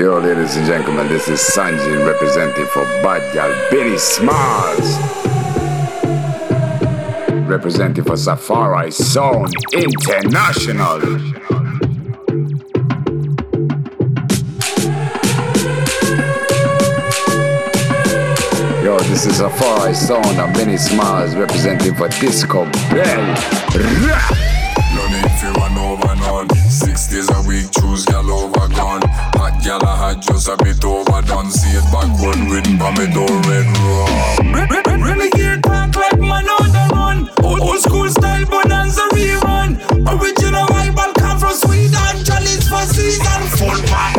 Yo, ladies and gentlemen, this is Sanjin representing for Bad Gal Binnie Smalls. Representing for Safari Sound International. Yo, this is Safari Sound and Binnie Smalls representing for Disco Bell. Gal I had just a bit overdone. See it backward written by me door red rum. Renegade talk like man on the run. Old, old school style bonanza rerun. Original rival come from Sweden. Challenge for season full pack.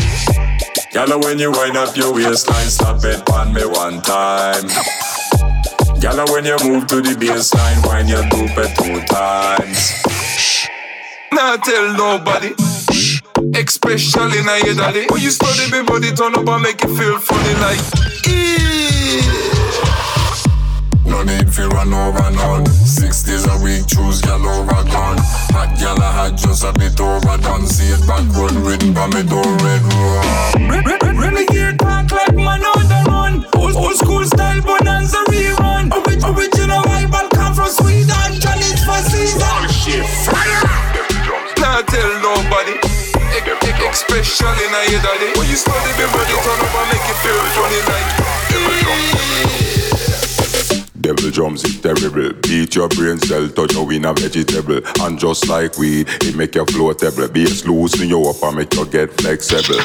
Gal when you wind up your waistline, slap it on me one time. Gal when you move to the baseline, wind your it two times. Shh Nah tell nobody. Especially now your daddy. When you study me body turn up and make you feel funny like. Eee. No need for run over none. Six days a week, choose gal over gone. Hot gal I had just a bit overdone. See it backward written by me door red re- Renegade talk like man on the run. Old, old school style bonanza rerun. Ori- original rival come from Sweden. Challenge for season. Nah tell nobody. E- e- Especially now your daddy. When you study me body turn up and make you feel funny like. Devil drums is terrible. Beat your brain cell, touch you in a vegetable. And just like weed, it make you floatable. Bass loosen you up and make you get flexible.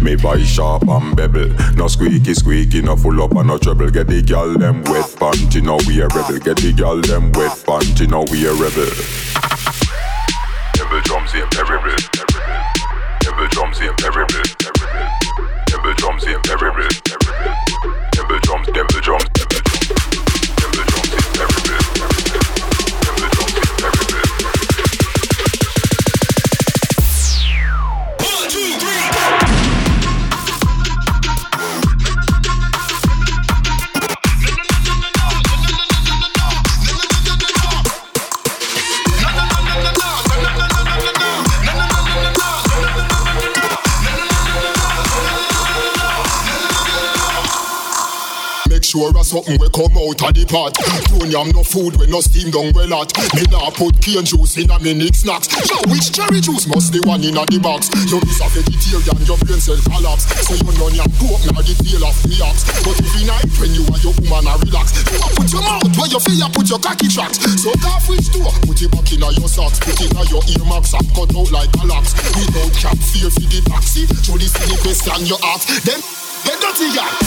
Me buy sharp and bevel. No squeaky squeaky, no full up and no treble. Get the gal them wet panty, now we a rebel. Get the gal them wet panty, now we a rebel. Devil drums is terrible. Drums is terrible. Devil drums is terrible. Devil drums, devil drums, devil drums. Sure a something we come out of the pot. Don't yam no food when no steam down well hot. Me nah put cane juice in a nick snacks. Yo, which cherry juice must the one in a the box? You miss a vegetarian, your brain cell collapse. So you run yam pork now the tail of the ox. But every night when you and your woman a relax, you a put your mouth where you feel you put your cocky tracks. So off which door, put it back in a your socks, put it in your earmarks and cut out like a locks. Without cap fear for the taxi, through this silly question you ask. Then get dirty, y'all.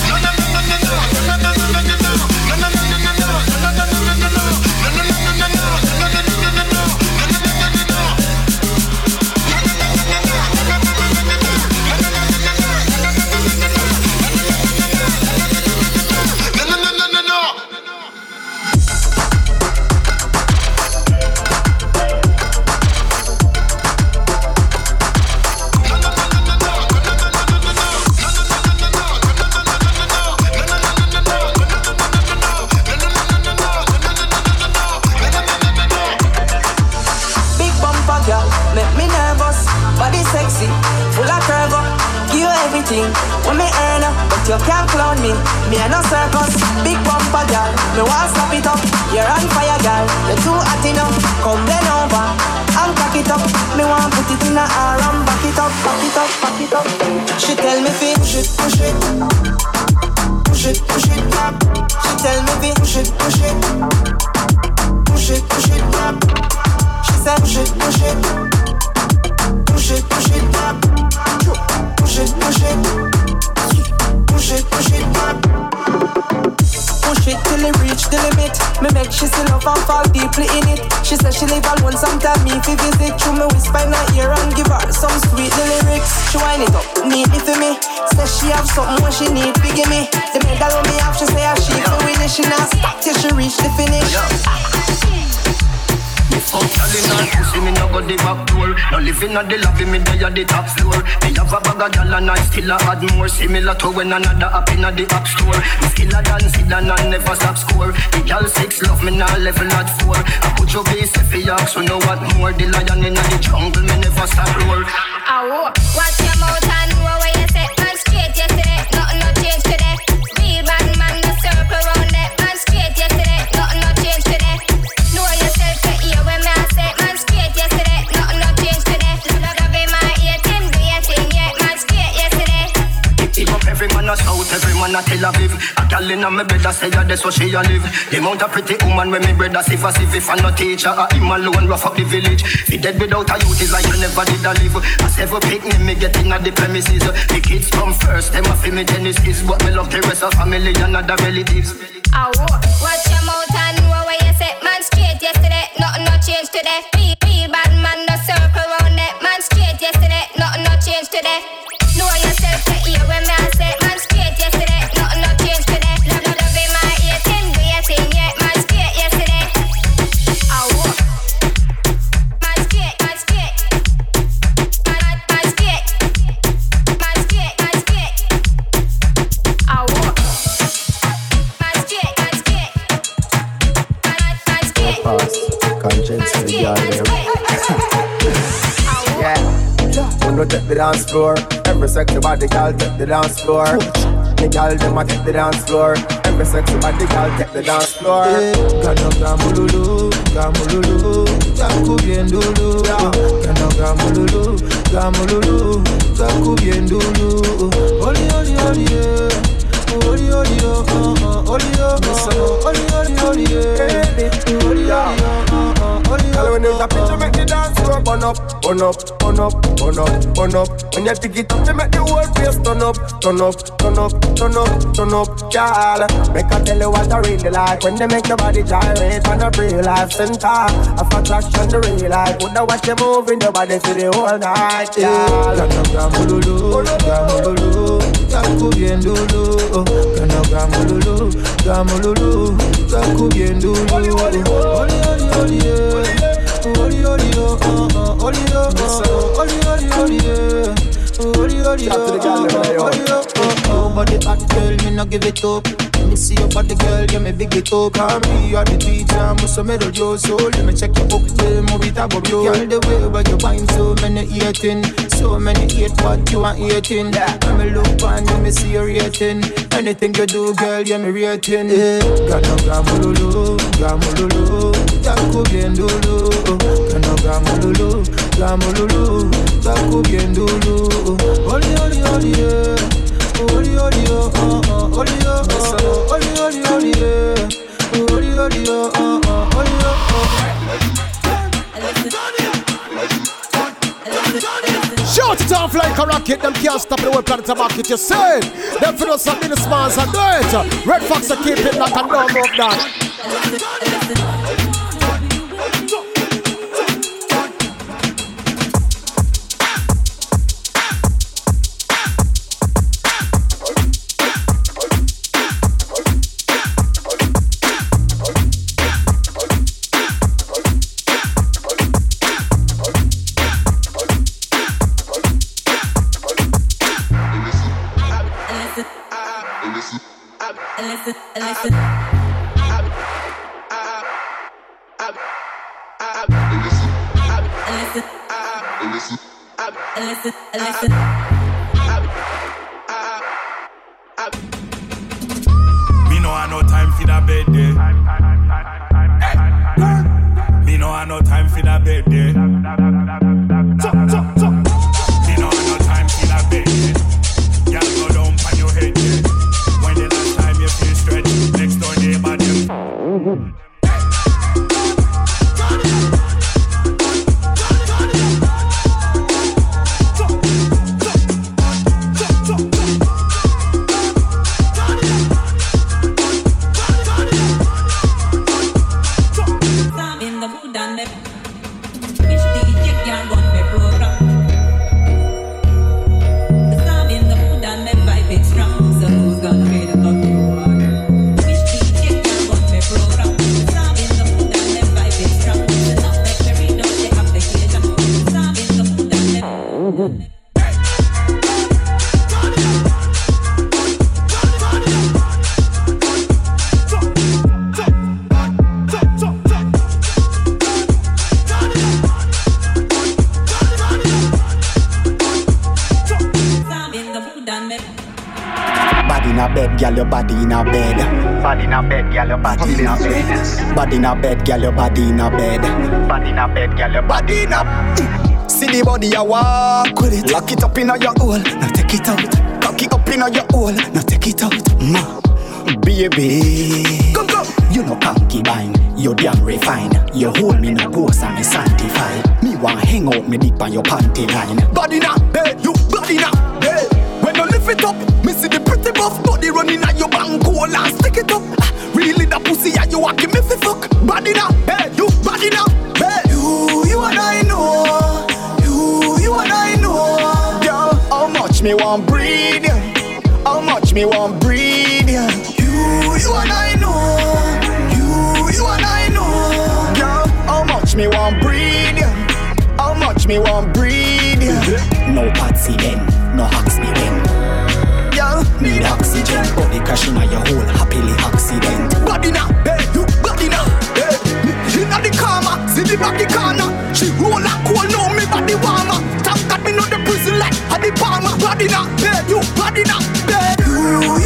Hot enough. Come bend over and cock it up. Me want put it in a R and back it up, back it up, back it up. She tell me fi push it, push it, push it, push it, up. She tell me fi push it, push it, push it, push it, up. She said push it, push it, push it, push it up, push it, push it, push it, push it up. Push it till it reach the limit. Me make she still love and fall deeply in it. She said she live alone, sometime me fi visit. Through me whisper in her ear and give her some sweet lyrics. She wind it up, need it for me. Say she have something what she need fi give me. The medal on me have, she say I she fi win. She not stop till she reach the finish. Fuck in her pussy, me no go the back door No living at the lobby, me die at the top floor. Me have a bag of gal and I still a add more. Similar to when another app in the app store. Me skill a dance, it and I never stop score. The gal six love me now level at four. I put your base if you ask, so know what more. The lion in the jungle, me never stop roar. Ow, watch your mouth and know every man a Tel Aviv. A gal inna me bed a say a that's where she a live. The amount of pretty woman when me brother see for see if I no teacher, a him alone rough up the village. Be dead without a youth is like you never did a live. As ever pick me, me get inna the premises. The kids come first, them a fi me Genesis, but me love the rest of family and other relatives. Oh, watch your mouth and know where you set man straight yesterday. Nothing no change today. Feel, feel bad man no circle round that man straight yesterday. Nothing no change today. Take the dance floor, every sexy body girl take the dance floor. The girl them a take the dance floor. Every sexy body girl take the dance floor. Gano gamululu, gamululu, gakubiendulu. Gano gamululu, gamululu, gakubiendulu. Oli oli oli yeah. Oli oli oh oh. Oli oh oh. Oli oli oli yeah. Oli oli oh oh oh. Oli oh when you tap it, you make the dance floor burn up, burn up, burn up, burn up, burn up. When you pick it up, you make the whole place turn up, turn up, turn up, turn up, turn up. Girl, make I tell you what I really like when they make your body gyrate on the real life center of attraction. The real life, would I watch you moving your body for the whole night, girl. Gano gamululu, gamululu, gakubiendulu. Gano gamululu, gamululu, gakubiendulu. Oli oli oli yeah. Oli oli oh oh oh. Oli oh oh oh. Oh yo. oh. Oli oh oh oh. Body hot girl, me no give it up. Me see your body girl, yeah me big it up. Call me, are the teacher, must have medal your soul. Oh. Let me check your book, tell me what about you. Girl, the way where you find so many hating, so many hate what you are hating. When me look on you, me see your rating. Anything you do, girl, yeah me rating. Yeah. Gano gamululu, gamululu, gakubiendulu. Gano gamululu, gamululu, gakubiendulu. Oli oli oli yeah. Oh. Shout it off like a rocket, them can't stop the way planet to market, you say Them for and the smiles and do it Red Fox to keep it and don't move down Me bed, girl, your body in a bed. Body in a bed, girl, your body in a bed. Body in a bed, girl, your body in a bed. Body in a bed, girl, your body in a. See the body you walk with it. Lock it up in your hole. Now take it out. Lock it up in your hole, now take it out, ma. Baby, come come. You know concubine, you damn refined. You hold me no ghost and me sanctified. Me want hang out me deep on your panty line. Body now, hey, you body now, hey. When you lift it up, me see the pretty buff running at your bank and stick it up. Ah, Really the pussy and you walking me fi fuck. Body now, hey, you body now, hey. You, you and I know. You, you and I know. Girl, how much me want breed? ya? How much me want breed? ya? You, you and I know. You, you and I know. Girl, how much me want breed? ya? How much me want breed? ya? No patsy then, oxygen. Body your hole, happily accident. Body now, hey, you body now, hey. Inna the karma, see the body corner. She roll a cold, know me body warmer. Thank God me know the prison like a the palmer. Body now, hey, you body now, hey.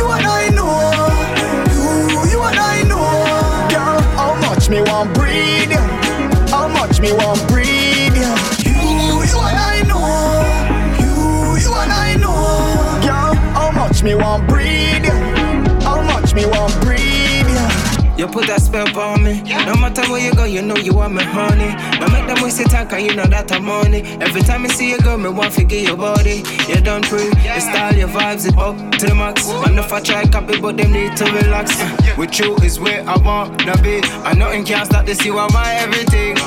Put that spell on me. No matter where you go, you know you want me honey. No make them waste your time, cause you know that I'm on it. Every time I see you go, me want to get your body. You don't pre, your style, your vibes, it up to the max. Man, if I try copy, but them need to relax. With you is where I wanna be. And nothing can stop this, you are my everything.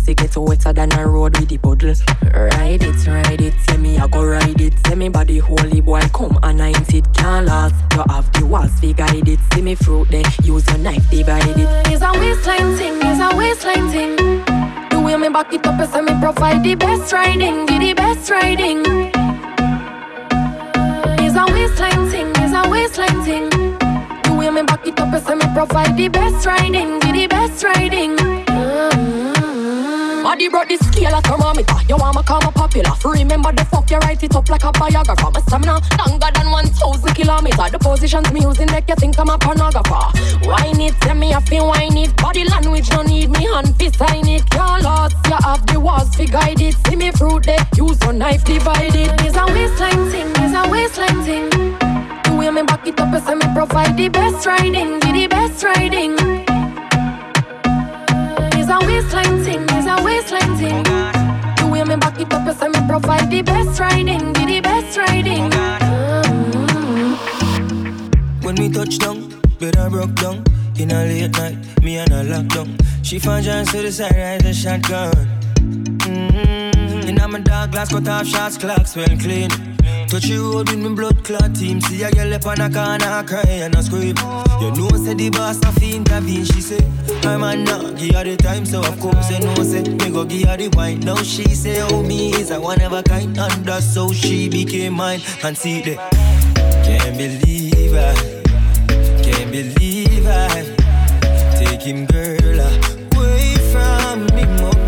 Pussy get wetter than a road with the puddle. Ride it, ride it, say me I go ride it. Say me body holy boy come and nine it can't last. You have the walls fi guide it. See me fruit there, use your knife divide it. It's a waistline thing, it's a waistline thing. The way me back it up, say me provide the best riding, give the best riding. It's a waistline thing, it's a waistline thing. The way me back it up, say me provide the best riding, give the best riding. Mm-hmm. Body brought the scale a thermometer. You want me call me popular? Remember the fuck you write it up like a biographer. My stamina longer than one thousand kilometer. The positions me using make you think I'm a pornographer. Wine it, tell me I feel wine it. Body language no need me hand fi sign it. Lost, you have the walls fi guide it. See me fruit there, use your knife divide it. It's a waistline thing, it's a waistline thing. The way me back it up, say me provide the best riding, the best riding. A waistline thing, it's a waistline thing. The way me back it up, say me provide the best riding, give the best riding. When we touch down, bed I broke down. In a late night, me and her locked down. She found John to the side, right a shotgun. Mm-hmm. In my dark glass, cut off shots, clocks well clean. Touch the road with me blood clot team. See a girl up on a corner cry and a scream. You know say the boss a fi intervene. She say I'm a not give her the time, so of course you know say me go give her the wine. Now she say oh me is a one of a kind, and that's she became mine. And see the can't believe I, can't believe I take him girl away from me, oh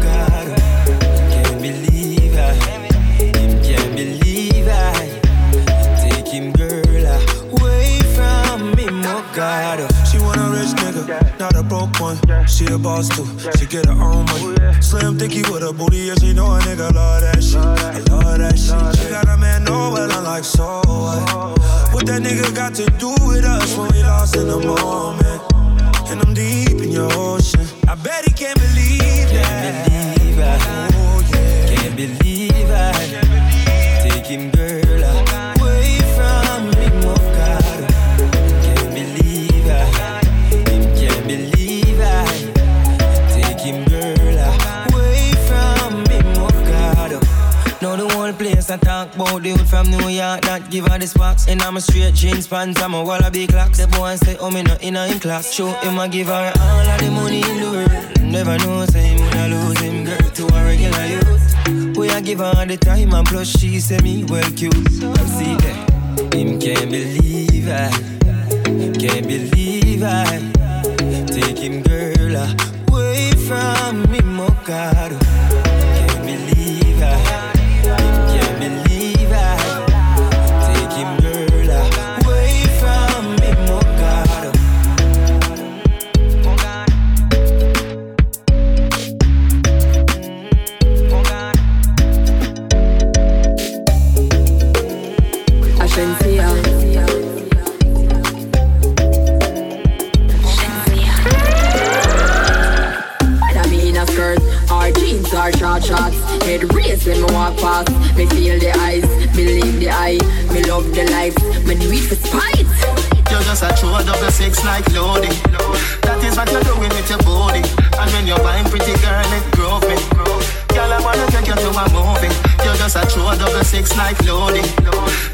me, oh God. Uh, she want a rich nigga, not a broke one. She a boss too, she get her own money. Slim thicky with a booty, yeah, she know a nigga love that shit. I love that shit. She got a man, know well, I'm like, so what? What that nigga got to do with us when we lost in the moment? And I'm deep in your ocean. I bet he can't believe that. Can't believe I, Oh yeah. can't believe I him girl I talk about the youth from New York Not give her the sparks. And I'm a straight jeans pants I'm a wallaby clocks. The boy say oh me not in a in class. Show him I give her all of the money in the world. Never know say him when I lose him. Girl To a regular youth. We I give her the time And plus she say me well cute. And see that Him can't believe I Can't believe I Take him girl away from me oh Race when me walk past. Me feel the eyes, believe the eye. Me love the life, me do it for spite. You're just a true double six like loading. That is what you're doing with your body. And when you're buying pretty girl, it grove me. Girl, I wanna take you to a movie. You're just a true double six like loading.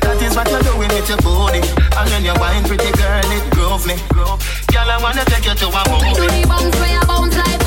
That is what you're doing with your body. And when you're buying pretty girl, it grove me. Girl, I wanna take you to a do movie. the bounce where you bounce like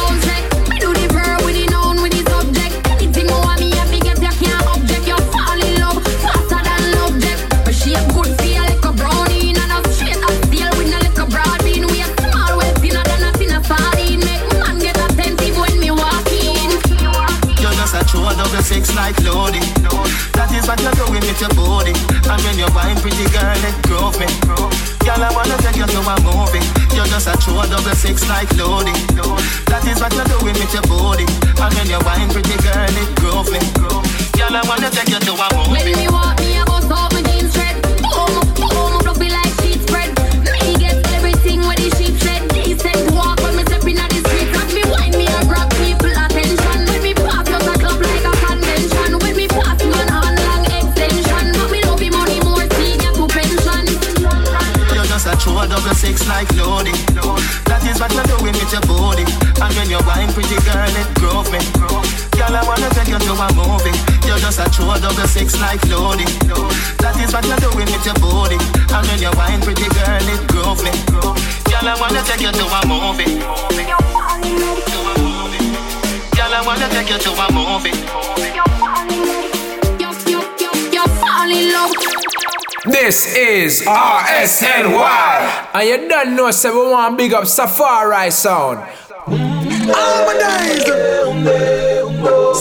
RSNY. And you don't know, say we want big up Safari sound. Harmonize.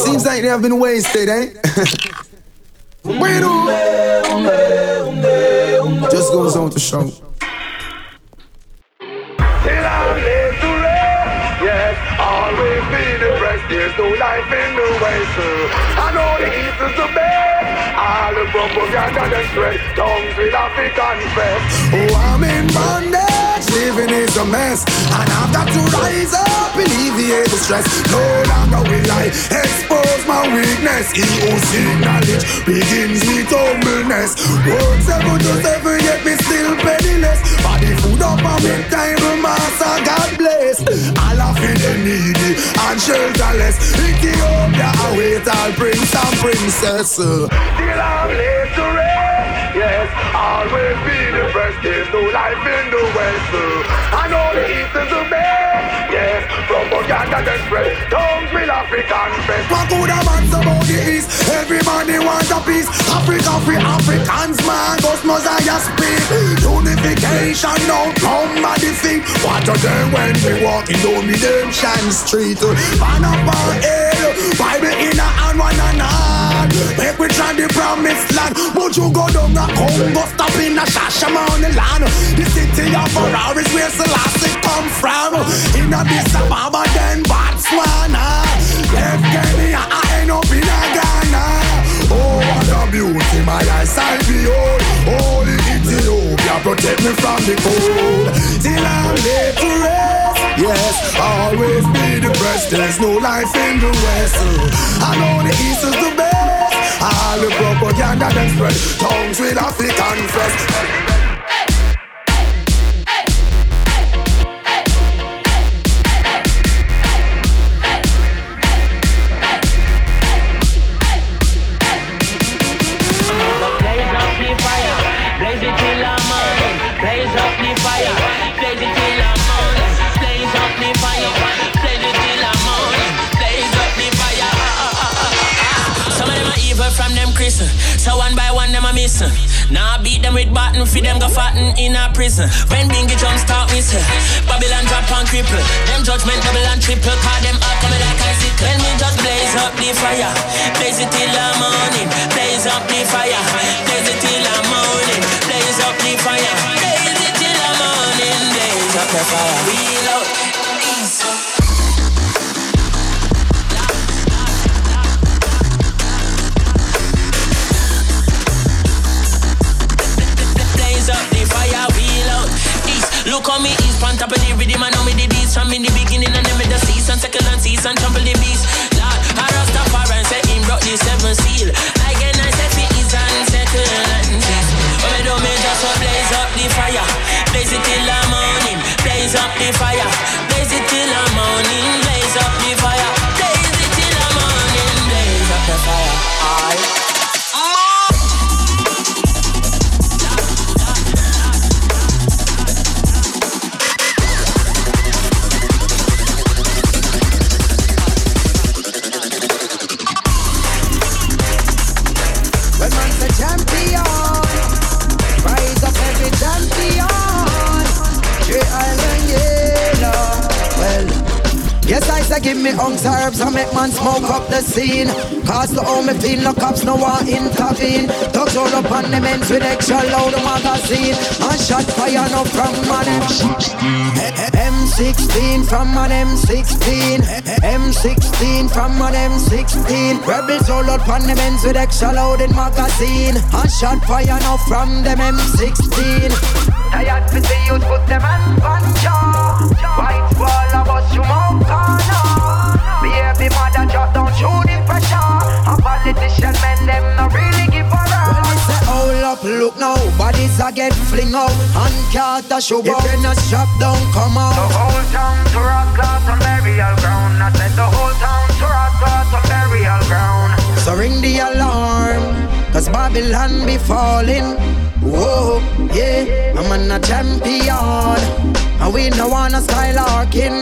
Seems like they have been wasted, eh? Just goes on to show. Alleviate the stress. No longer will I expose my weakness. He who seek knowledge begins with humbleness. Work seven to seven, yet me still penniless. Body food up on me table, master, God bless. All of the needy and shelterless. Ethiopia await all prince and princess. Till I'm laid to rest. Yes, always be depressed. There's no life in the West. I know the East is the best. Yes, from Uganda then spread. Tongues will African best. What could a man about the East? Everybody wants a piece. Africa free Africans, man. Ghost Mosiah speak. Unification now by the feet. What a day when we walk in the Redemption Street. Man up on hill, Bible in a hand, one and hand. Make we try the promised land. But you go down a Congo, stop in a Shashamane land. The city of Ferraris where Selassie come from. In a Ababa, then Botswana. Left Kenya, I end up in a Ghana. Oh, what a beauty, my eyes, I behold. Holy Ethiopia, protect me from the cold. Till I'm laid to rest. Yes, always be depressed. There's no life in the West. I know the East is the best. All the propaganda then spread. Tongues with African fest. So one by one them a miss. Now I beat them with button, feed them go fatten in a prison. When Bingy jump start miss. Babylon drop and cripple. Them judgment double and triple. Call them up coming like I see. When me just blaze up the fire. Blaze it till the morning. Blaze up the fire. Blaze it till the morning. Blaze up the fire. Blaze it till the morning. Blaze up the fire. Wheel out. Top of the rhythm, I know me the beats from in the beginning and then me the season, second and season, trample the beast. Lord, I Rastafari say him brought the seven seal. Like a nice if is and. When me do me just so blaze up the fire, blaze it till the morning, blaze up the fire, me unks herbs and make man smoke up the scene. Cause the home me feel no cops no one intervene. Dogs all up on the men's with extra loud magazine. And shot fire no from man M16. M16 from an M16. M16 from an M16. Rebels all up on the men's with extra loud magazine. And shot fire no from them M16. Tired to see you put them on puncher. White now, bodies a get fling out and can't a show. If you not strap down, come out. The whole town to rock out on burial ground. I said the whole town to rock out on burial ground. So ring the alarm, cause Babylon be falling. Whoa, yeah, I'm an a champion. And we no wanna style skylarking.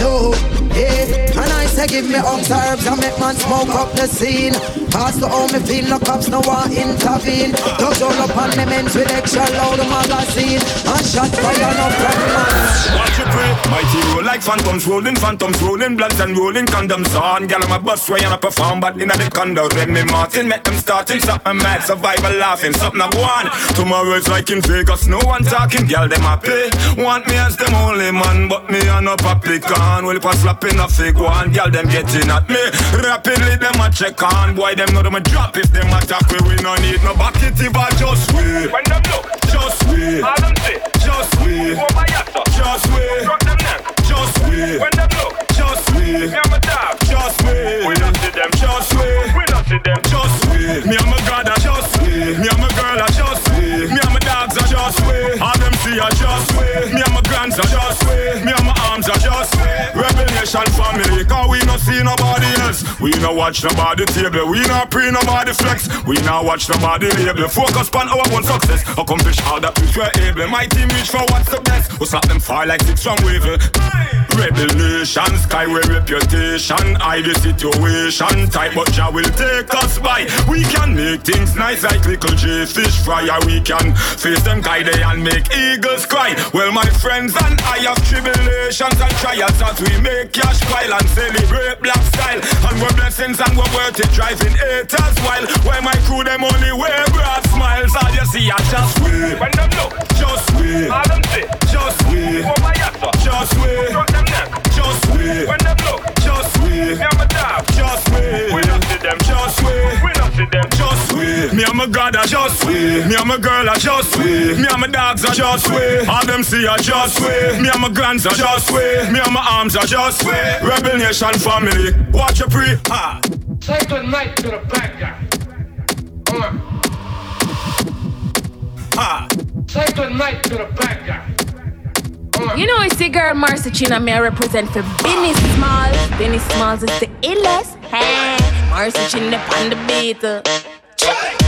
No, yeah. And I say give me herbs and make man smoke up the scene. Pass the home, me feel no cops no one intervene. Dogs all up on the men's with extra loud magazine. And shot fire no man. Watch it pray, mighty roll like phantoms rolling, phantoms rolling, bloods and rolling condoms on. Girl, I'm a bus way and I perform, but in the condo, Remy me Martin, make them starting something mad, survival laughing, something I want. Tomorrow it's like in Vegas, no one talking, girl, them happy. Want me as them only man, but me a no on. Well, if I slap in a fig one, girl, them getting at me. Rapidly, them a check on. Boy, them know them a drop if them attack we. We no need no bucket if I just wait. When them look, just wait. All them say, just wait. Over yassa, just wait. Drop them neck, just wait. When them look, just wait. Me my dog, just wait. We don't see them, just wait. We don't see them, just wait. Me and my god, I just wait. Me my girl, I just wait. Me and my dogs, I just wait. See, I just wait. Me and my guns, I just wait. Me and my arms, are just wait. Rebel Nation family, cause we no see nobody else. We no watch nobody table, we no pre nobody flex. We no watch nobody label. Focus on our own success. Accomplish all that which we're able. My team reach for what's the best. We slap them far like six from Wavel. Rebel nation, skyway reputation, high the situation tight, but Jah will take us by. We can make things nice like little J fish fry, we can face them guy they and make eagles cry. Well, my friends and I have tribulations and trials as we make cash pile and celebrate black style. And we're blessings and we're worth it, driving haters while where my crew them only wear broad smiles. All you see, I just wait. When them look, just wait. All them say, Me and my God, I just wait. Me and my girl, I just wait. Me and my dogs, I just wait. All them see, I just wait. Me and my guns, I just wait. Me and my arms, I just wait. Rebel Nation family, watch your pre. Ha. Say good night to the bad guy. Come on. Ha. Say good night to the bad guy. You know, it's the girl Marcy China me I represent for Binnie Smalls. Binnie Smalls is the illest. Hey, Marcy China on the beat.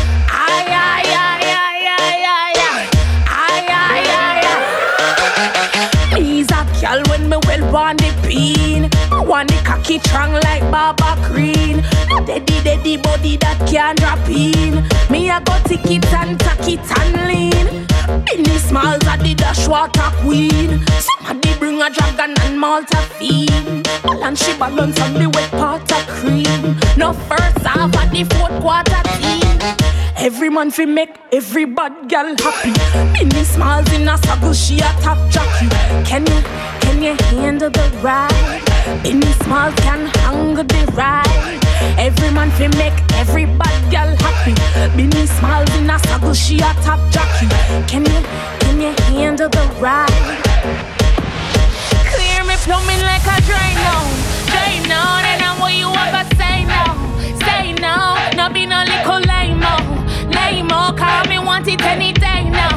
Me well want the bean. Want the cocky strong like Baba Green. Daddy, daddy body that can't drop in. Me a go tick it and tack it and lean. Binnie Smalls a the dash water queen. Somebody bring a dragon and Malta fiend. And she balance on the wet part of cream. No first half of the fourth quarter team. Every man fi make every bad girl happy. Binnie Smalls in a saddle, she a top jockey. Can you, can you handle the ride? Binnie Smalls can handle the ride. Every man fi make every bad girl happy. Binnie Smalls in a saddle, she a top jockey. Can you, can you handle the ride? Clear me plumbing like a drain now, drain now. Then I what you ever say now, say now. No be no little lame lame Call me want it any day now.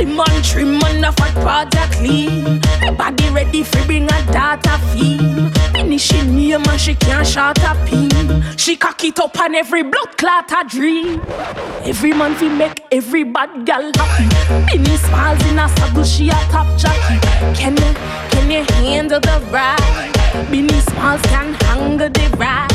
Slim and trim and a fat project clean. My body ready for bring a data feel. Finishing name and she can't shot a pin. She cock it up on every blood clot a dream. Every man fi make every bad gal happy. Binnie Smalls in a saddle, she a top jockey. Can you, can you handle the ride? Binnie Smalls can handle the ride.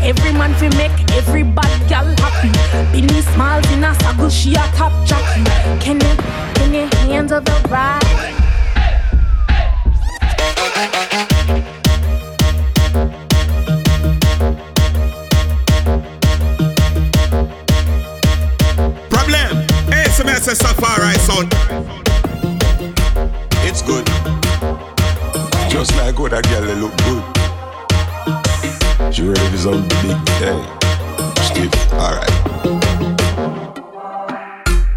Every man fi make every bad gal happy. Binnie Smalls in a saddle, she a top jockey. Can you, can you handle the ride? Problem. Hey, some say Safari sound. It's good. Just like what that girl they look good. She ready for some big day. Stiff, alright.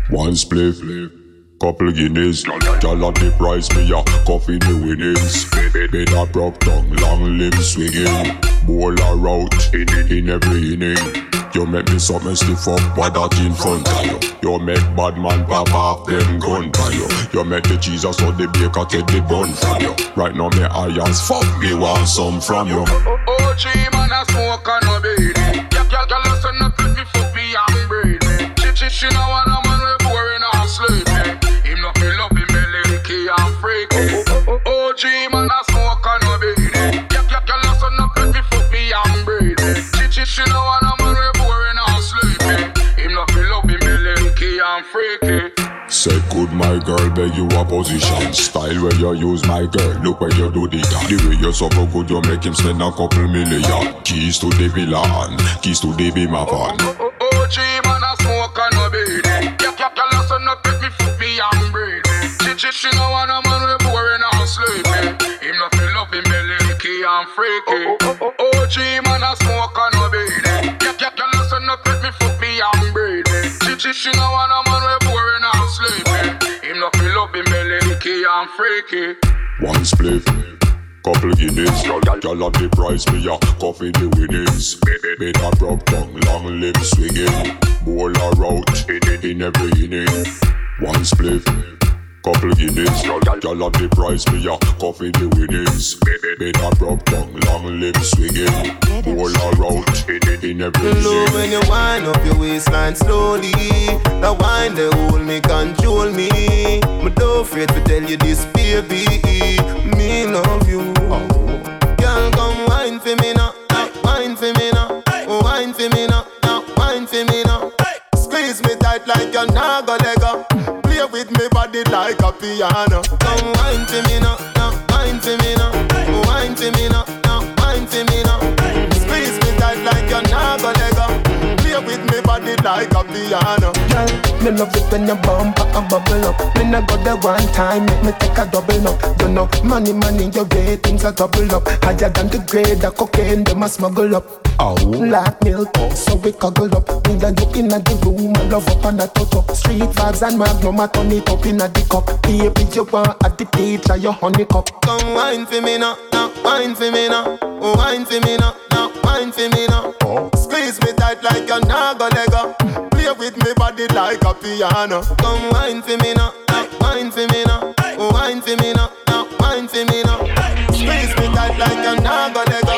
One split, couple guineas. Y'all at the price, me a coffee the winnings. Bed a broke tongue, long limbs swinging. Bowl a route in, every inning. You make me something stiff up, what that in front of you. You make bad man pop off them gun for you. You make the Jesus or the baker take the bun from you. Right now me irons fuck me want some from you. oh OG man a smoke and no beanie. Girl, girl, girl, listen up, let me fuck me breed me. She, she, she know want a man we boring and sleepy. Him OG man a smoke and no beanie. Girl, girl, girl, listen up, let me fuck me and breed me. She, know want a man we boring and sleepy. Him no feel up him belly, key and freaky. Say good my girl, beg you a position Style where you use my girl, look where you do the that The way you so good, you make him spend a couple million Keys to the villa and keys to the Beamer van OG man a smoke and no beanie. Girl, girl, girl, listen up, let me fuck me and breed me. She, she, she know want a man we boring and sleepy. Freaky. OG man a smoke and no beanie. Girl, girl, girl, listen up, let me fuck me and me. She, she, she know want a man we boring and sleepy. Him no feel up him belly, key and freaky. One split, couple guineas Y'all y'all at the price, me a coffee the winnings Bed a broke tongue, long limbs swinging Bowl a route in, in every inning One split, couple guineas. Y'all, y'all have the price, me a coffee the winnings. Better broke down, long lips swinging. All around, in, in every Love when you wind up your waistline slowly. The wine they hold me, control me. Me don't afraid to tell you this, baby. Me love you. Girl, come wine for me now, wine for me now, oh, wine for me now, now wine for me now. Squeeze me tight like you're not gonna let go. Body like a piano. Come wine for me now, now wine for me now, wine for me now, like a piano. Girl, me love it when you bump and bubble up. Me nah go there one time, make me take a double up. You know, money, money, your ratings are double up. Higher than the grade of cocaine, them a smuggle up. Oh, like milk, so we cuddle up. Me and you inna the room, I love up and I touch up. Street vibes and magnum, I turn it up inna the cup. Baby, you want at the teacher, your honey cup. Come wine for me now, now wine for me now, oh wine for me now, now wine for me now. Oh. Squeeze me tight like you're not gonna let go. Play with me body like a piano. Come wine for me now, now wine for me now, oh wine for me now, now wine for me now. Squeeze me tight like you're not gonna let go.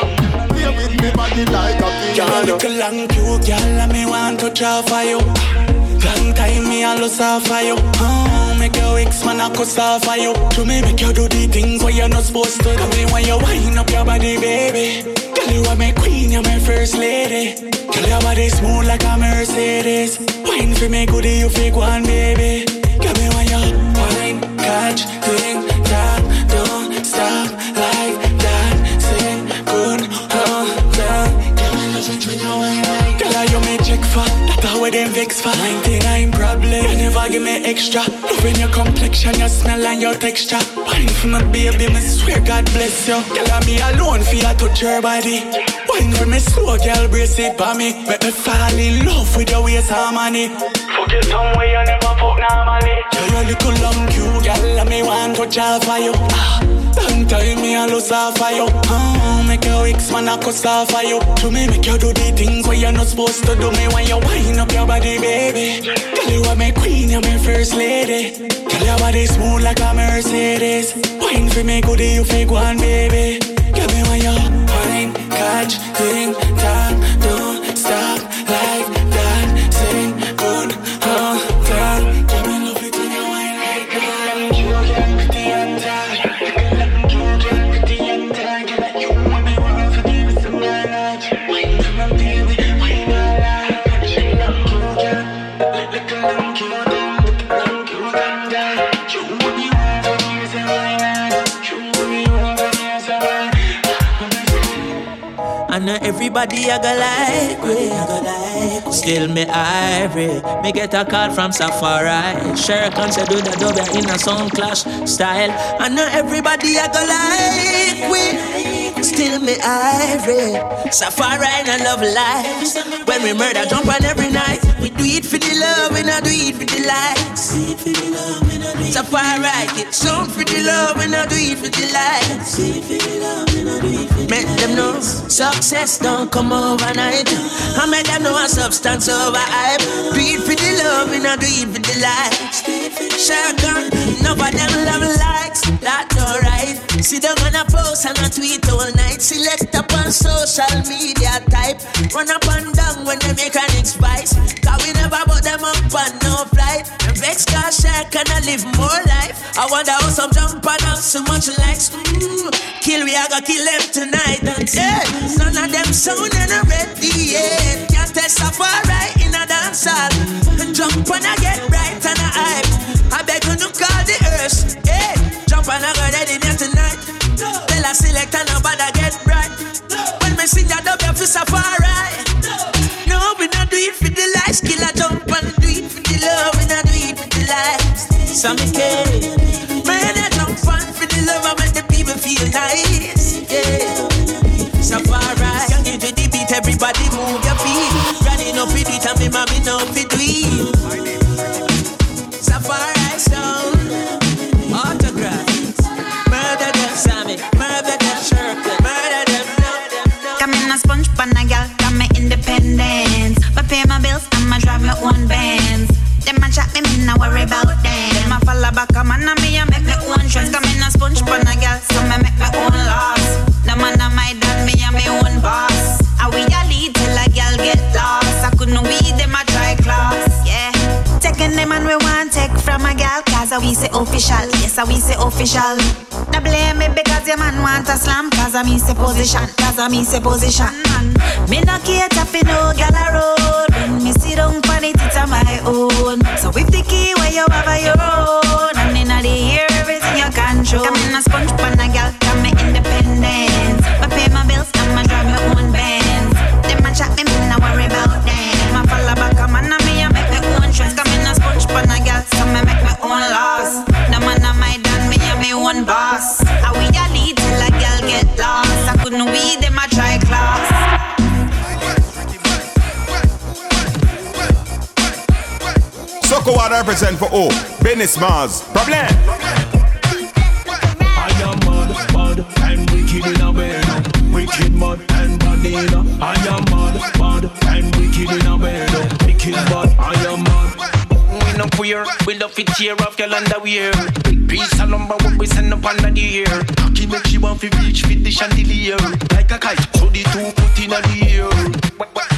Play with me body like a You're a piano. little long cute, girl, and me want to try for you. Long time me a lose off for you. Oh, make your ex man a cuss off for you. To me make you do the things where you're not supposed to do. Me when you wind up your body, baby. Girl, you are my queen, you're my first lady. Girl, your body smooth like a Mercedes. Wine for me, goodie, you fake one, baby. Girl, me when you wine, catch, extra. Love in your complexion, your smell and your texture. Wine for my baby, me swear God bless you. Girl, I'm me alone for you touch your body. Wine for me slow, girl, brace it for me. Make me fall in love with your waist harmony. Forget some way you never fuck normally. You're a little long cute, girl, and me want to jar for you Ah, Long time me a lose off for you. Oh, Make your ex man a cuss off you. To me make you do the things where you're not supposed to do. Me When you wind up your body, baby? Tell you my queen, my first lady. Girl, your body smooth like a Mercedes. Wine for me, goodie, you fake one, baby. Girl, me when you wine, catch, ting, tap Don't stop like I know everybody I go like we. I go like. Still me ivory. Me get a call from Safari. Sure can say do the dub in a sound clash style. I know everybody I go like we. Still me ivory. Safari and I love life. When we murder jump on every night. We do it for the love and I do it for the likes. Safari get sound for the love and I do it for the likes. Make them know success don't come overnight. I make them know a substance over hype. Do it for the love and I do it for the likes. Share alright. See them on a post and a tweet all night. Select up on social media type. Run up and down when they make an spice. Cause we never put them up on no flight. And vex car share can I live more life. I wonder how some jump and have so much likes. Mm, kill we I gotta kill them tonight. Yeah, none of them sound and I'm ready. Yeah, can't test so far right in a dance hall. Jump when I get right and I hype. I beg you to call the earth. Yeah, jump and I go ready there tonight. Tell I select and nobody get right. When me sing that up, you feel safari. No, we not do it for the lights. Kill a jump and do it for the love. We not do it for the lights. Some K. Man, I jump and for the love. I make the people feel nice. Yeah. Safari. Young into the beat, everybody move your feet. Running up with it and me mommy know fit do sponge, but a gal got me independence. But pay my bills, I'ma drive my own bands. Them a chat me, me no worry about them. Them a follow back, come man, and me a make me own trends. Cause I we say official. Yes, I we say official. Now blame me because your man want a slam, cause I me say position, cause I me say position. Man. Me no cater for no gal road. When me sit down for it, it's a my own. So if the key where you have a your own, and in the ear everything you control. Come in a sponge pan a gal, represent for O. Binnie Smalls. Problem. I am mad, mad, and wicked in a bed. Wicked, and bad in a. I am mad, mad, and wicked in a bed. Wicked, I am mad. We no queer, we love it tear off your underwear. Piece of lumber what we send up under the air. Cocky make she want to reach fit the chandelier. Like a kite, so the two put in the air.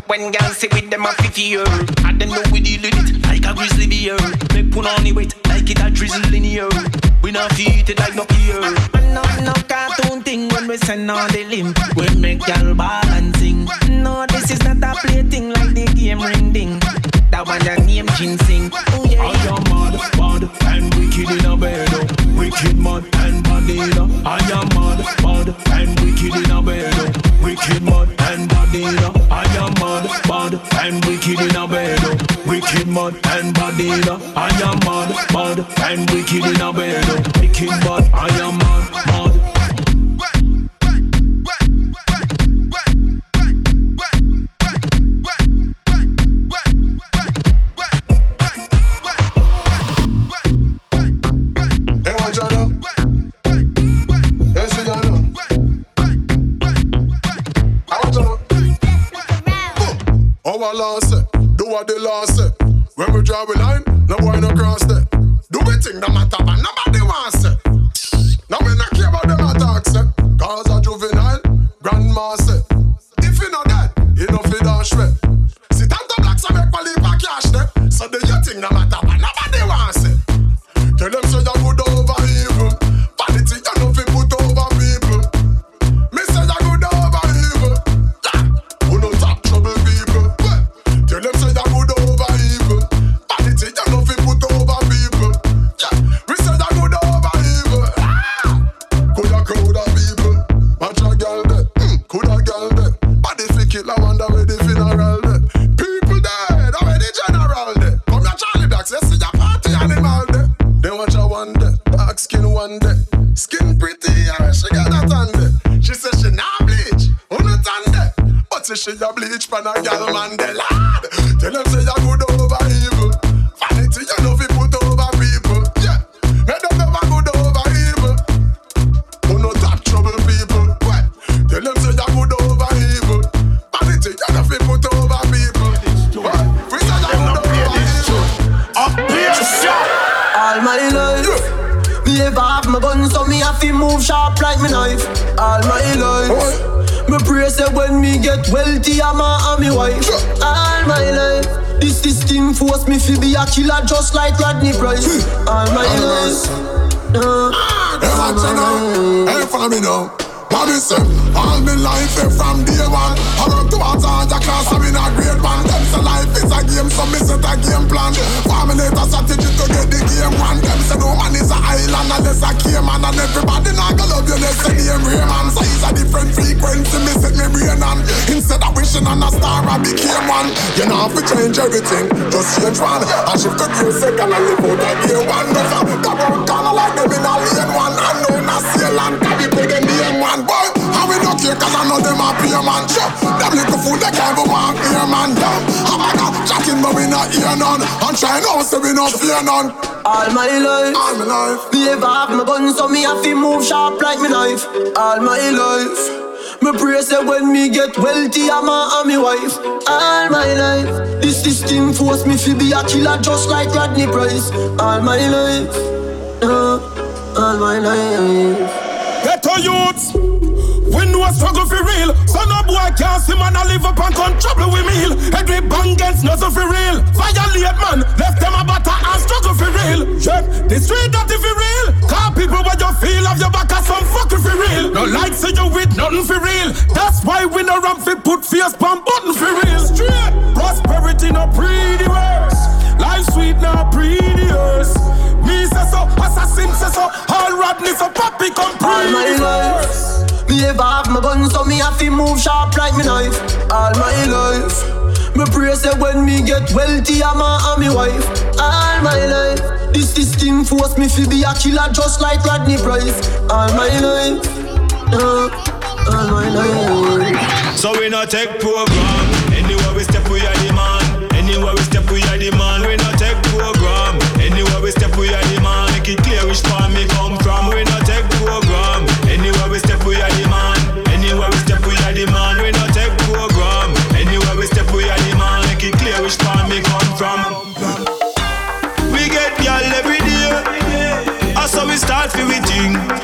When- girls say with them a year, I don't know we deal with it like a grizzly bear. Make put on the weight like it a drizzle in here. We not feed it like no peer. No, no cartoon thing when we send on the limb. We make y'all balancing. No, this is not a play thing like the game ring ding. That one a name ginseng. Oh yeah. I am mad, mad, and wicked in a bed. Oh. Wicked, mad, and bad in a. I am mad, mad, and wicked in a bed. Oh. Wicked, mad, and bad in a. I am mad, mad, and wicked in a bed. Oh. Wicked, mad, and bad in a. I am mad, mad, and wicked in a bed. Wicked, mad, I am mad, mad. Our law say, do what the law say. When we draw a line, no boy no cross there. Do we think no matter but nobody wants say. Now we not care about them attacks say. Cause a juvenile, grandma say. If you know that, you know fi dash way. Sure, them little fool they can't go one ear man down. How I got chatting but we not hear none. I'm trying out so we not fear none. all my life, All my life. me ever have my gun, so me have to move sharp like me knife. All my life. Me pray say when me get wealthy, I'm a and me wife. All my life, this system force me to be a killer just like Rodney Price. All my life, uh, all my life. Ghetto youths, know struggle for real. So no boy can't see man a live up and come trouble with meal. Every bang against nothing for real. Violate man, left them a batter and struggle for real. Check the street that if real. Call people what you feel of your back as some fuck if you real. No like say you with nothing for real. That's why we no ramp fi put face pump button for real. Straight prosperity no pretty worse. Life sweet now pretty yours. Me say so, assassin say so, all Rodney so papi come All my life, me ever have my gun so me have to move sharp like me knife. All my life, me pray say when me get wealthy I'm a and me wife. All my life, this system force me to be a killer just like Rodney Price. All my life, uh, all my life. So we not take program. Anywhere we step, we are the man. Anywhere we step, we are the man. We not take program. Anywhere we step, we are the man. Make it clear which part me come from. We Also we start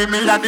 around already, me a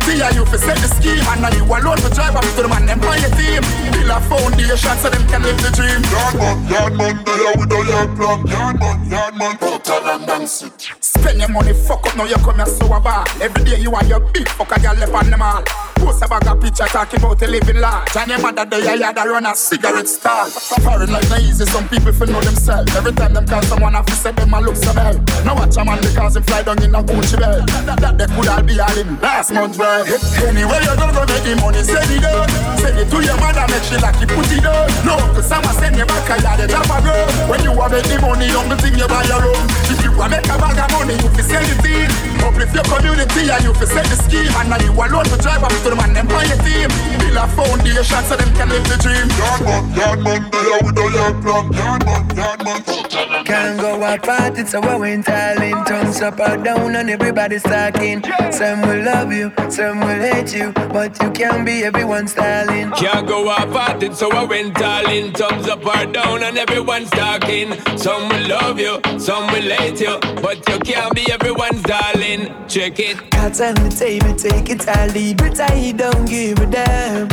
community, and you fi set the scheme. And now you alone to drive up to the man, them buy your team. Build a foundation so them can live the dream. Yard man, yard man, they are with a yard plan. Yard man, yard man, out of London City. Spend your money, fuck up, now you come here so a bar. Every day you want your big fuck a girl left on the mall. Post a bag of picture talking about a living large. And your mother day, you had to run a cigarette stall. Foreign like not easy, some people feel know themselves. Every time them call someone, I feel say them a look so bad. Now watch a man because him fly down in a Gucci bed. That, they could all be all in last month's rent. Anyway, you don't go make the money, send it down. Send it to your mother, make she like you put it down. No, cause someone send you back a the drop a girl. When you make the money, on the thing you buy your own. If you want make a bag of money, you fi sell it in. Uplift your community and you fi set the scheme. And now you alone for drive up to the man, them buy your team. Build a foundation so them can live the dream. Yard man, yard man, they are with a yard plan. Yard man, yard man, Can't go out party, so I went all in. Tongues up or down and everybody's talking. Some will love you, some will hate you, but you can't be everyone's darling. Can't go off at it, so I went all in. Thumbs up or down, and everyone's talking. Some will love you, some will hate you, but you can't be everyone's darling. Check it. Cards on the table, take it or leave it. I don't give a damn.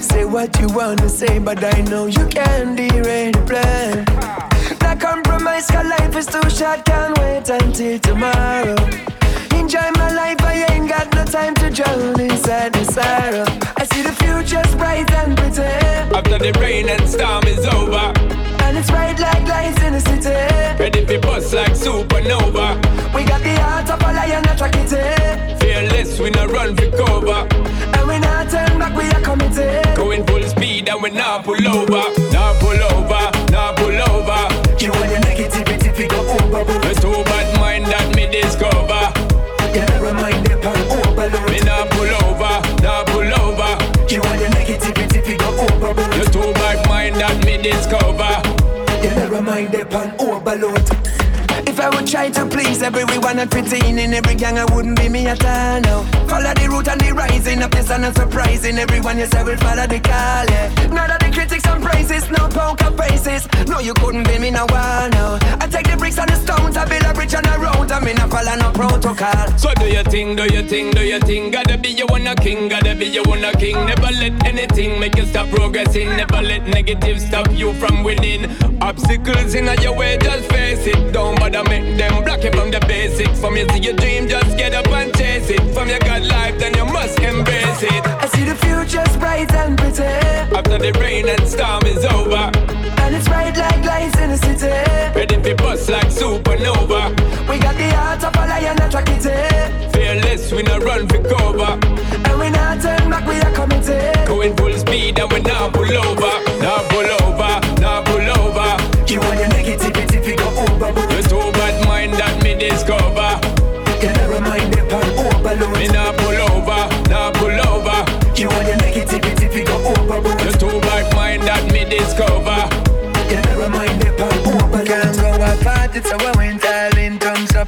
Say what you wanna say, but I know you can't derail the plan. Not compromise, cause life is too short, can't wait until tomorrow. Enjoy my life, I ain't got no time to drown inside the sorrow. I see the future's bright and pretty. After the rain and storm is over. And it's bright like lights in the city. Ready for bust like supernova. We got the heart of a lion at a Fearless, we not run for cover. And we not turn back, we are committed. Going full speed and we not pull over. Not pull over, not pull over. You want your negativity, we go over. The too bad pan overload. I would try to please everyone at 15 in every gang, I wouldn't be me at all. No. Follow the route and the rising up sun and surprising everyone. Yes, I will follow the call. Yeah. None of the critics and praises, no poker faces. No, you couldn't be me no one. No. I take the bricks and the stones, I build a bridge on the road. I mean, I follow no protocol. So do your thing, do your thing, do your thing. Gotta be your one a king, gotta be your one a king. Never let anything make you stop progressing. Never let negative stop you from winning. Obstacles in your way, just face it. Don't bother make them block it from the basics. From you see your dream, just get up and chase it. From your God life, then you must embrace it. I see the future's bright and pretty. After the rain and storm is over. And it's bright like lights in the city. Ready for bust like supernova. We got the heart of a lion at a kitty. Fearless, we not run for cover. And we not turn back, we are committed. Going full speed and we not pull over. Not pull over,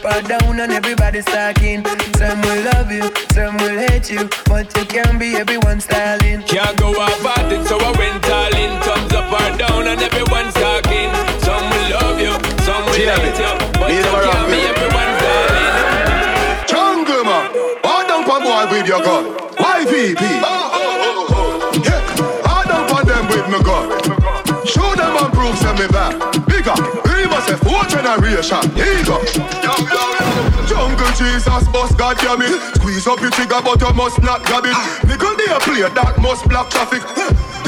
Thumbs down and everybody's talking. Some will love you, some will hate you, but you can't be everyone's darling. Can't go apart, it's our winter in Thumbs up or down and everyone's talking. Some will love you, some will hate you, but you can't be everyone's darling. Jungle man, all down for boy with your gun. YVP. Oh, oh, oh, yeah, all down for them with my gun. Show them and prove send me back. Bigger, we must have four generation. Here you go. Boss God it. Squeeze up your trigger, but you must not grab it. Nickel they a play that must block traffic.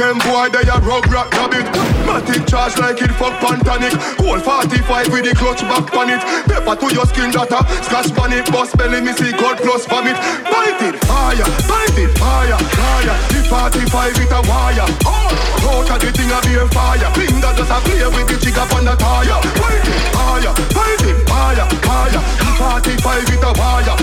Them boy they a rub rock rabbit. Matic charge like it fuck pantanic. Cold 45 with the clutch back on it. Pepper to your skin data. Scratch it, bust belly, me see God plus vomit. Bite it, fire, bite it, fire, fire. The 45 with a wire. Oh, out of the thing a be a fire. Finger just a play with the up on the tire. Bite it, fire, bite it, fire. The 45 with a wire.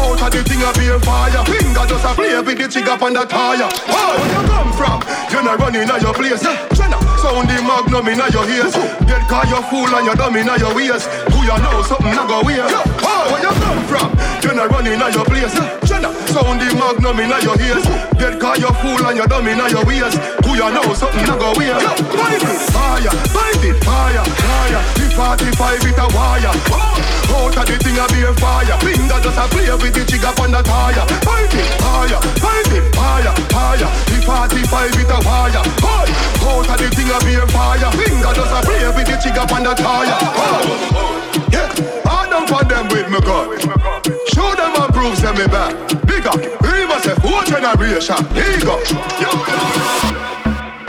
Out of the thing a be fire. Finger just a play with the jig up on the tire. Where you come from? You're not running at your place. Jenna, sound the magnum in your ears. Dead car you fool and you dumb in your ways. Who you know something not go weird? Oh, where you come from? You're not running at your place. Sound the magnum in your ears. Dead car you fool and you dumb in your ways. Who you know something not go weird? Bite it, fire, bite it, fire, fire. The 45 with a wire. Out of the thing a be a fire. Finger just a play with the jig up on the tire. Bite it, fire, bite it, fire, fire. The 45 with a wire. Hey, out of the thing a be a fire. Finger just a play with the jig up on the tire. Oh, yeah, I don't want them with me gun. Show them and prove them me back. Bigger, we must have four generation. Here you go.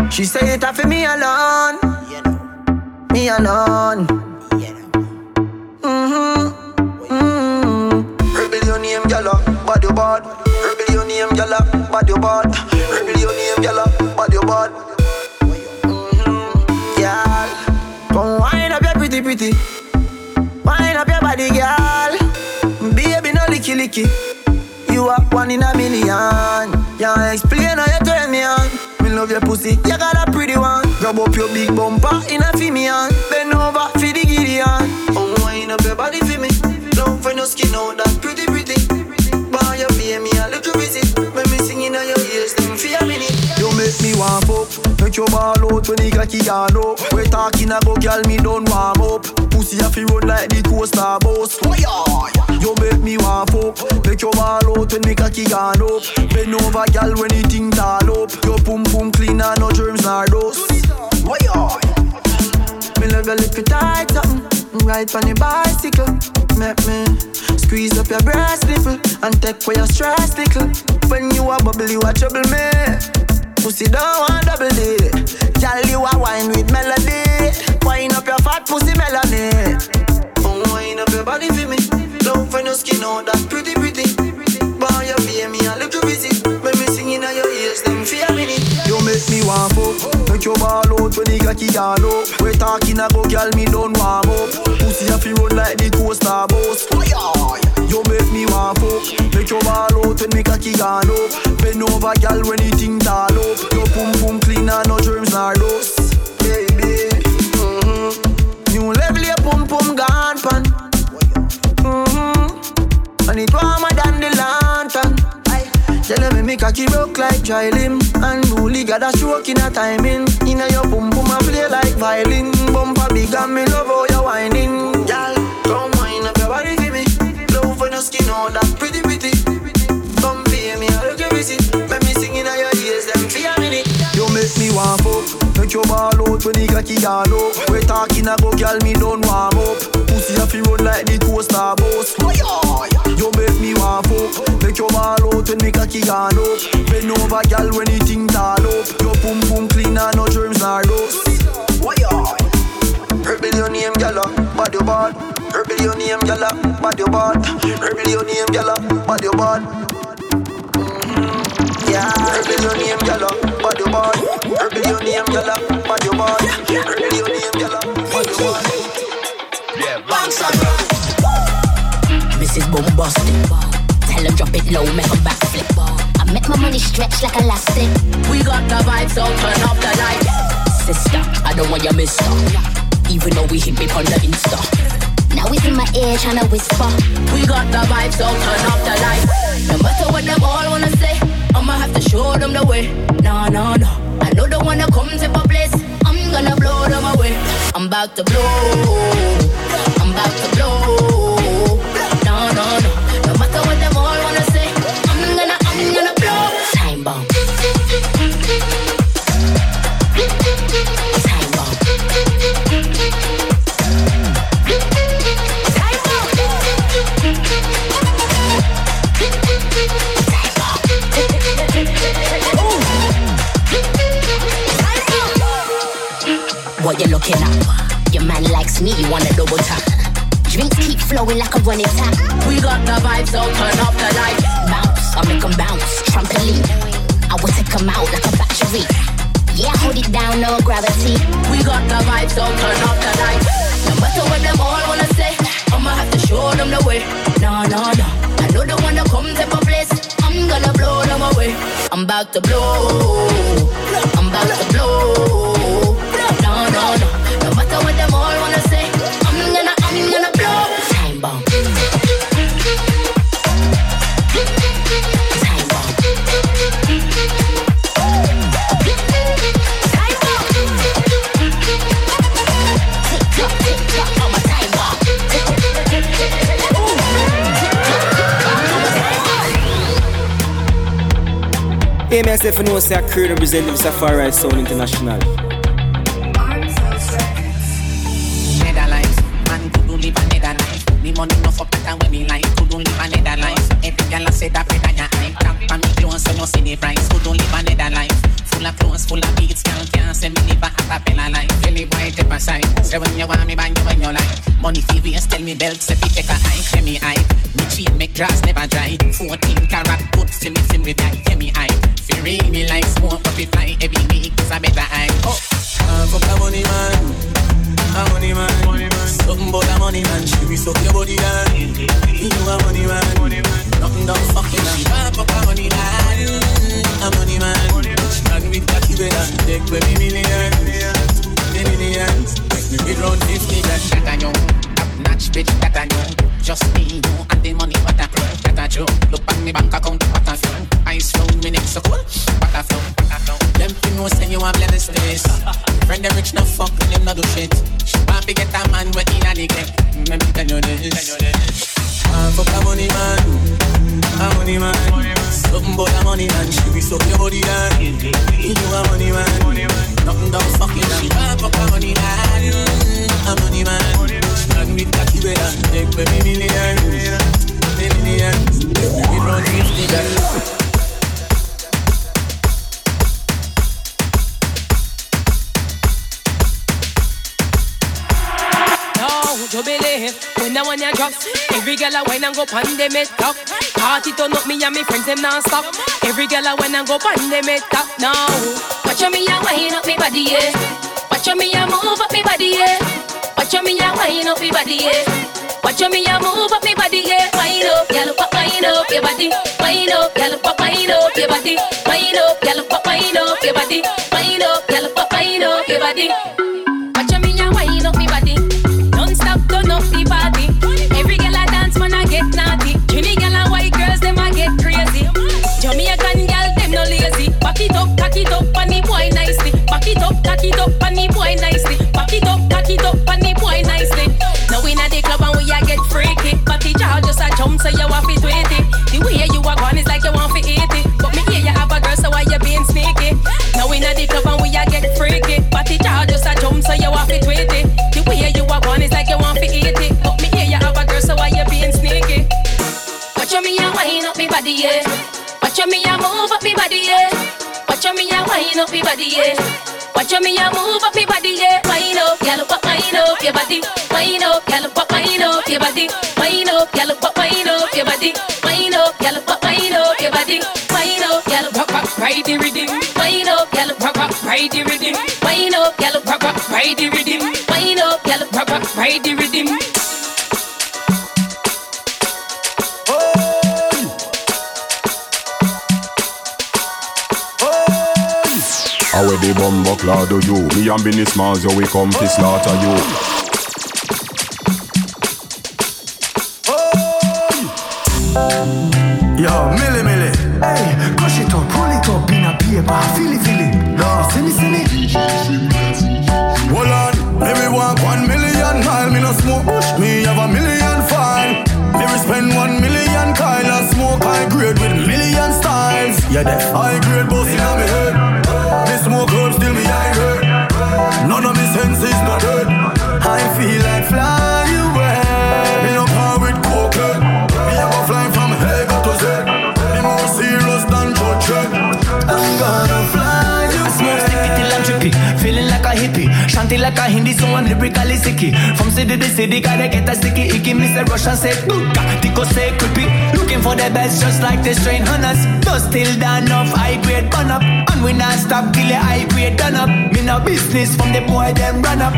She say it for me alone. Me alone. Mm-hmm. Mm-hmm. Rebel your name, gyal, bad your bad. Rebel your name, gyal, bad your bad. Rebel your name, gyal, bad your bad. Girl, come wind up your pretty pretty. Wind up your body, girl. Baby, no licky licky. You are one in a million. Can't explain how you turn me on. Me love your pussy, you got a pretty one. Grab up your big bumper in a fimian. Bend over for the Gideon. Oh, wind up your body for me. Love for no skin out that pretty pretty. Buy you pay me a little visit. When me singing on your ears, them for a minute. You make me want fuck Make your ball out when the cocky gone up We talking a go girl me done warm up Pussy a fi run like the coaster bus. You make me want fuck. Make your ball out when the cocky gone up. Bend over girl when the thing tall up. Your pum pum clean and no germs nor dust. Why Me love your little tight something Ride on the bicycle. Make me squeeze up your breast nipple And take away your stress little. When you a bubble you a trouble me. Pussy don't want double D. Girl, you a wine with melody. Wine up your fat pussy melody. Oh, wine up your body for me. Love for your skin out, that pretty pretty. Boy, you feel me a little busy. When me singing at your ears, them fear me. You make me want fuck. Make your ball out when the cocky all up. We talking a go, girl, me don't warm up. Pussy a fi run like the coaster bus. You make me want fuck. Make your ball out when me cocky gone up. Bend over, girl, when the thing tall up. Your pum pum clean and no germs nor dust. Pum pum gone pan. Mm-hmm. And it warmer than the lantern. Tell me me cocky broke like dry limb And Dooley got a stroke in a timing. Inna your boom boom a play like violin. Bumper big and me love how you whining. Girl, come wine up your body for me. Love for your skin all that pretty pretty. Come pay me a look your visit Make me sing inna your ears them for a minute. You make me want fuck Make your ball out when the cocky all up. We talking a go girl me don't warm up. Pussy a fi run like the coaster bus You make me want fuck Make your ball out when me cocky gone up. Bend over girl when the thing tall up. Your pum pum clean and no germs nor dust Rebel your name gala, uh, bad your bad. Rebel your name gala, uh, bad your bad. Rebel your name gala, uh, bad your bad. Yeah, rebel your name, gala, bad your bad. Rebel your name, gala, bad your bad. Rebel your name, gala, bad your bad. Yeah, Mrs. Bombastic. Tell him drop it low, make a backflip. I make my money stretch like elastic. We got the vibes, so turn off the light. Sister, I don't want your mister. Even though we hit me on the Insta. Now he's in my ear tryna whisper. We got the vibes, so turn off the light. No matter what them all wanna say, I'ma have to show them the way. No, no, no. I know the one that comes in a place. I'm gonna blow them away. I'm about to blow. I'm about to blow. What you looking at? Your man likes me, you wanna double tap. Drinks keep flowing like a running tap. We got the vibes, so turn off the light. Bounce, I make 'em bounce. Trampoline, I will take 'em out like a battery. Yeah, hold it down, no gravity. We got the vibes, so turn off the light. No matter what them all wanna say, I'ma have to show them the way. No, no, no. I know the one that comes in my place. I'm gonna blow them away. I'm about to blow. I'm about to blow. Matter what them all wanna say, I'm gonna, I'm gonna blow. Time bomb. Time bomb. Tick tock, I'm a time bomb. Myself, say I crew Safari Sound International. Money no for better when me like couldn't live a Netherlands. Every girl I say that better your eye. Tap on me clothes so no see the price. Couldn't live a Netherlands. Full of clothes, full of beats, girl can't say me live a acapella life. Really boy a side. Say when you want me bang you when you like. Money fee waste, tell me belt say take a hike. Say me hype. Me chain make grass never dry. 14 carat good see me sim with that. Say me hype. Fi really like smoke up if fly every week is a better hype. Oh, uh, fuck a money man. A money man, money man. Something about a money man. She be suck your body down. You a money man, money man. Nothing done fucking man. Fuck up a money man, a money man. Stand with that kid and take with me millions, the millions. Make me be round fifty grand. That a young, top notch bitch. That I know. Just me, you and the money what I crow. That I joke. Look at me bank account what a flow. Ice flow, me next so cool. What a flow. Them fi know say you a the space. Friend them rich no fuck, them no do shit. Want to get a man when he a neglect. Let me tell you this. Ah, fuck a money man, a money man. Something about a money man. She be suck your body down. You a money man, nothing done fucking man. Ah, fuck a money man, a money man. Stand with kid and take baby millions, millions. Let me run fifty grand. When I want ya drop, every girl I wine and go pan them it. Party turn up me and me friends them non stop. Every girl I wine and go pan them it now. Watch me a wine up me body, yeah. Watch me a move up me body, yeah. Watch me a wine up me body, yeah. Watch me a move up me body, yeah. Wine up, girl, pop wine up your body. Wine up, girl, pop wine up your body. Wine up, girl, pop wine up your body. Wine up, girl, pop wine up your body. Cock it up, on the boy nicely. Back it up, cock it up, on the boy nicely. Now we at the club and we a get freaky. But the jaw just a jump, so you want to tweet it. The way you are gone is like you want to eat it. But me hear you have a girl, so why you being sneaky? Now we at the club and we a get freaky. But the jaw just a jump, so you want to tweet it. The way you are gone is like you want to eat it. But me hear you have a girl, so why you being sneaky? Watch me a wind up me body, yeah. Watch me a move up me body, yeah. Watch me a wind up me body, yeah. Watch me a move up me body, yeah. Wind up, gyal, pop, wind up your body. Wind up, gyal, pop, wind up your body. Wind up, gyal, pop, wind up your body. Wind up, gyal, pop, wind up your body. Wind up, gyal, rock, rock, ride the rhythm. Wind up, gyal, rock, rock, ride the rhythm. Wind up, gyal, rock, rock, ride the rhythm. Wind up, gyal, rock, rock, ride the rhythm. How the bumbo clad do you? Me and Binnie Smalls, yo, we come to slaughter you. Yo, Millie Millie. Hey, crush it up, pull it up in a paper. Feel it, feel it. No, see me, see me. Hold on, walk one million mile. Me no smoke bush, me have a million. Me we spend one million kyle of smoke high grade with million styles. Yeah, that high grade boss in my head. Like a Hindi, so I'm lyrically sicky. From city to city, gotta get a sticky icky. Mr. Russian say, Buka, Tico say, creepy. Looking for the best, just like the strain hunters. Dust till done off, high grade burn up. And we not stop till the high grade done up. Me no business from the boy, them run up.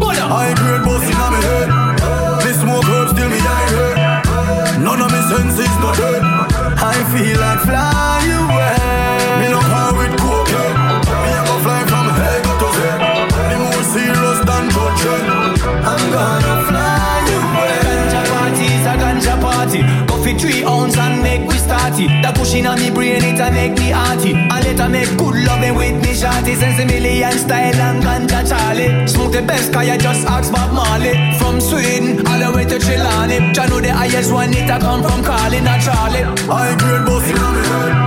Pull up. High grade boss in my head. Me smoke herb still me high grade. None of me senses not dead. I feel like fly it. That pushing on me brain it a make me hearty. And let her make good loving with me shorty. Sense a million style and ganja Charlie. Smoke the best cause you just ask Bob Marley. From Sweden all the way to Trelawney. Jah know the highest one it a come from calling a Charlie. High grade boss in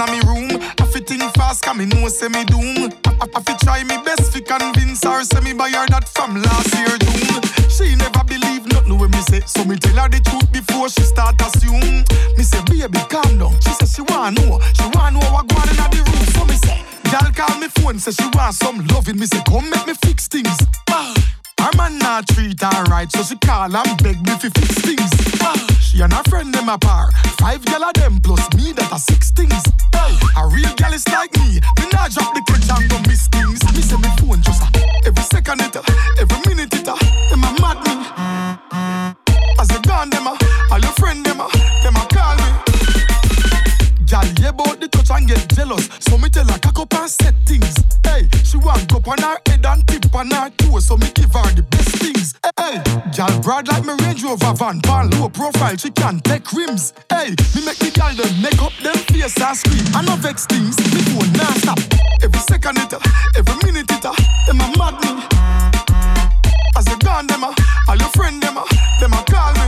na me room. I fi think fast, cause me know say me doom. I, I, I fi try me best fi convince her, say me buy her that from last year June. She never believe nothing when me say, so me tell her the truth before she start assume. Me say, baby, calm down. She say she want know, she want know what going in the room. So me say, girl call me phone, say she want some loving. Me say, come make me fix things. Ah. Her man not treat her right, so she call and beg me fi fix things. She and her friend them a par, five gal of them plus me that are six things. A real gal is like me, me not drop the catch and go miss things. Me say me phone just a every second it, a, every minute it, a, them a mad me. As you gone them a, all your friend them a, them a call me. Gal hear about the touch and get jealous, so me tell her cock up and set things. Hey, she want go on her head and tip on her toe, so me give her the best. Hey, gal broad like me Range Rover van, pan low profile, she can take rims. Hey, me make the gal them make up them face and scream. I no vex things, me phone non stop. Every second it, every minute it, them a mad me. As you gone them a, all your friend them a, them a call me.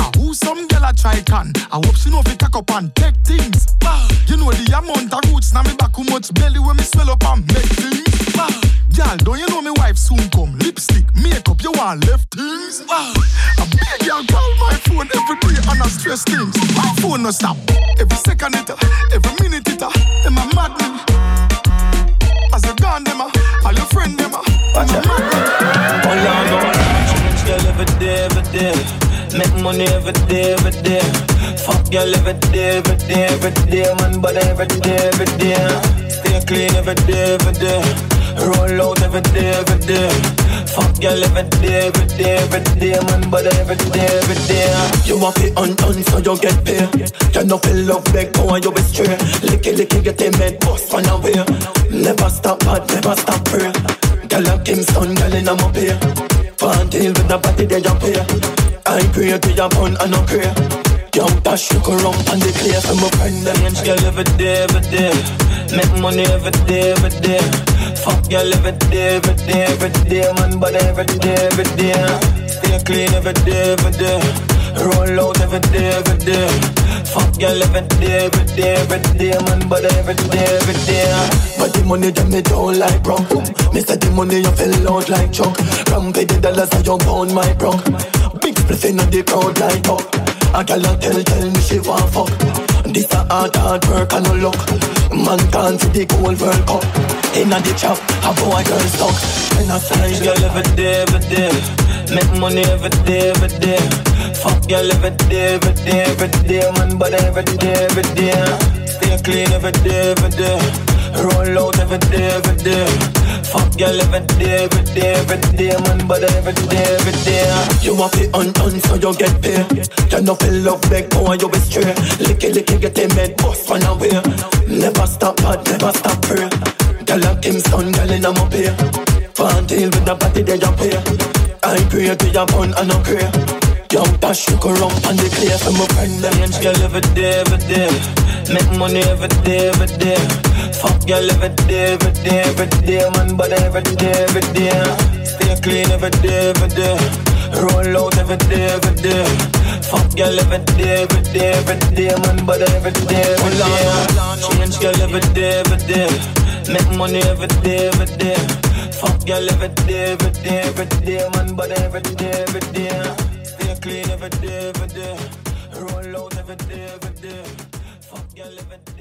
Ah, Who some girl a try can? I hope she know fi cock up and take things. Ah, You know the amount of roots now me back how much belly when me swell up and make things. Girl, don't you know me wife soon come. Lipstick, makeup, you want left things. Wow. I beg you call my phone every day and I stress things. My phone no stop. Every second it, every minute it, them a mad me. As a gun them, all your friend them, watch out. Hold on, change girl every day, every day. Make money every day, every day. Fuck girl every day, every day, every day, man, but every day, every day. Stay clean every day, every day. Roll out every day, every day. Fuck girl every day, every day, every day, man, but every day, every day. You want to undone so you get paid. You know feel love beg, go you be straight. Licky licky get them head bust run away. Never stop bad, never stop pray. Girl a Kingston, girl in a pay. Can't deal with the body they jump here. I pray to your bun and no pray. Dash you go rum on the clear for my friend. Change girl every day, every day. Make money every day, every day. Fuck girl every day, every day, every day, man, but every day, every day. Stay clean every day, every day. Roll out every day, every day. Fuck girl every day, every day, every day, man, but every day, every day. But the money them me don't like. Me say the money you fell out like chuck. Ram pay the dollars and you pound my bro. Big spliff inna the crowd like up. A gal a tell tell me she want fuck. This a hard hard work and no luck. Man can't see the gold World Cup. Inna the trap, a boy girl stuck. And I Change say girl every day, every day. Make money every day, every day. Fuck girl every day, every day, every day, man, but every day, every day. Stay clean every day, every day. Roll out every day, every day. Fuck girl every day, every day, every day, man, but every day, every day. You want to undone so you get paid. You know feel love go and you be straight. Licky licky get them head bust run away. Never stop bad, never stop pray. Girl a Kingston, girl in a my pay. Can't deal with the body they jump here. I pray to your bun and no pray. Yo, dash you go rum on the clear for my friend. Change girl every day, every day. Make money every day, every day. Fuck girl every day, every day, every day, man, but every day, every day. Stay clean every day, every day. Roll out every day, every day. Fuck girl every day, every day, every day, man, but every day, every day. Change girl every day, every day. Make money every day, every day. Fuck girl every day, every day, every day, man, but every day, every day. Clean every day, every day. Roll out every day, every day. Fuck girl every day.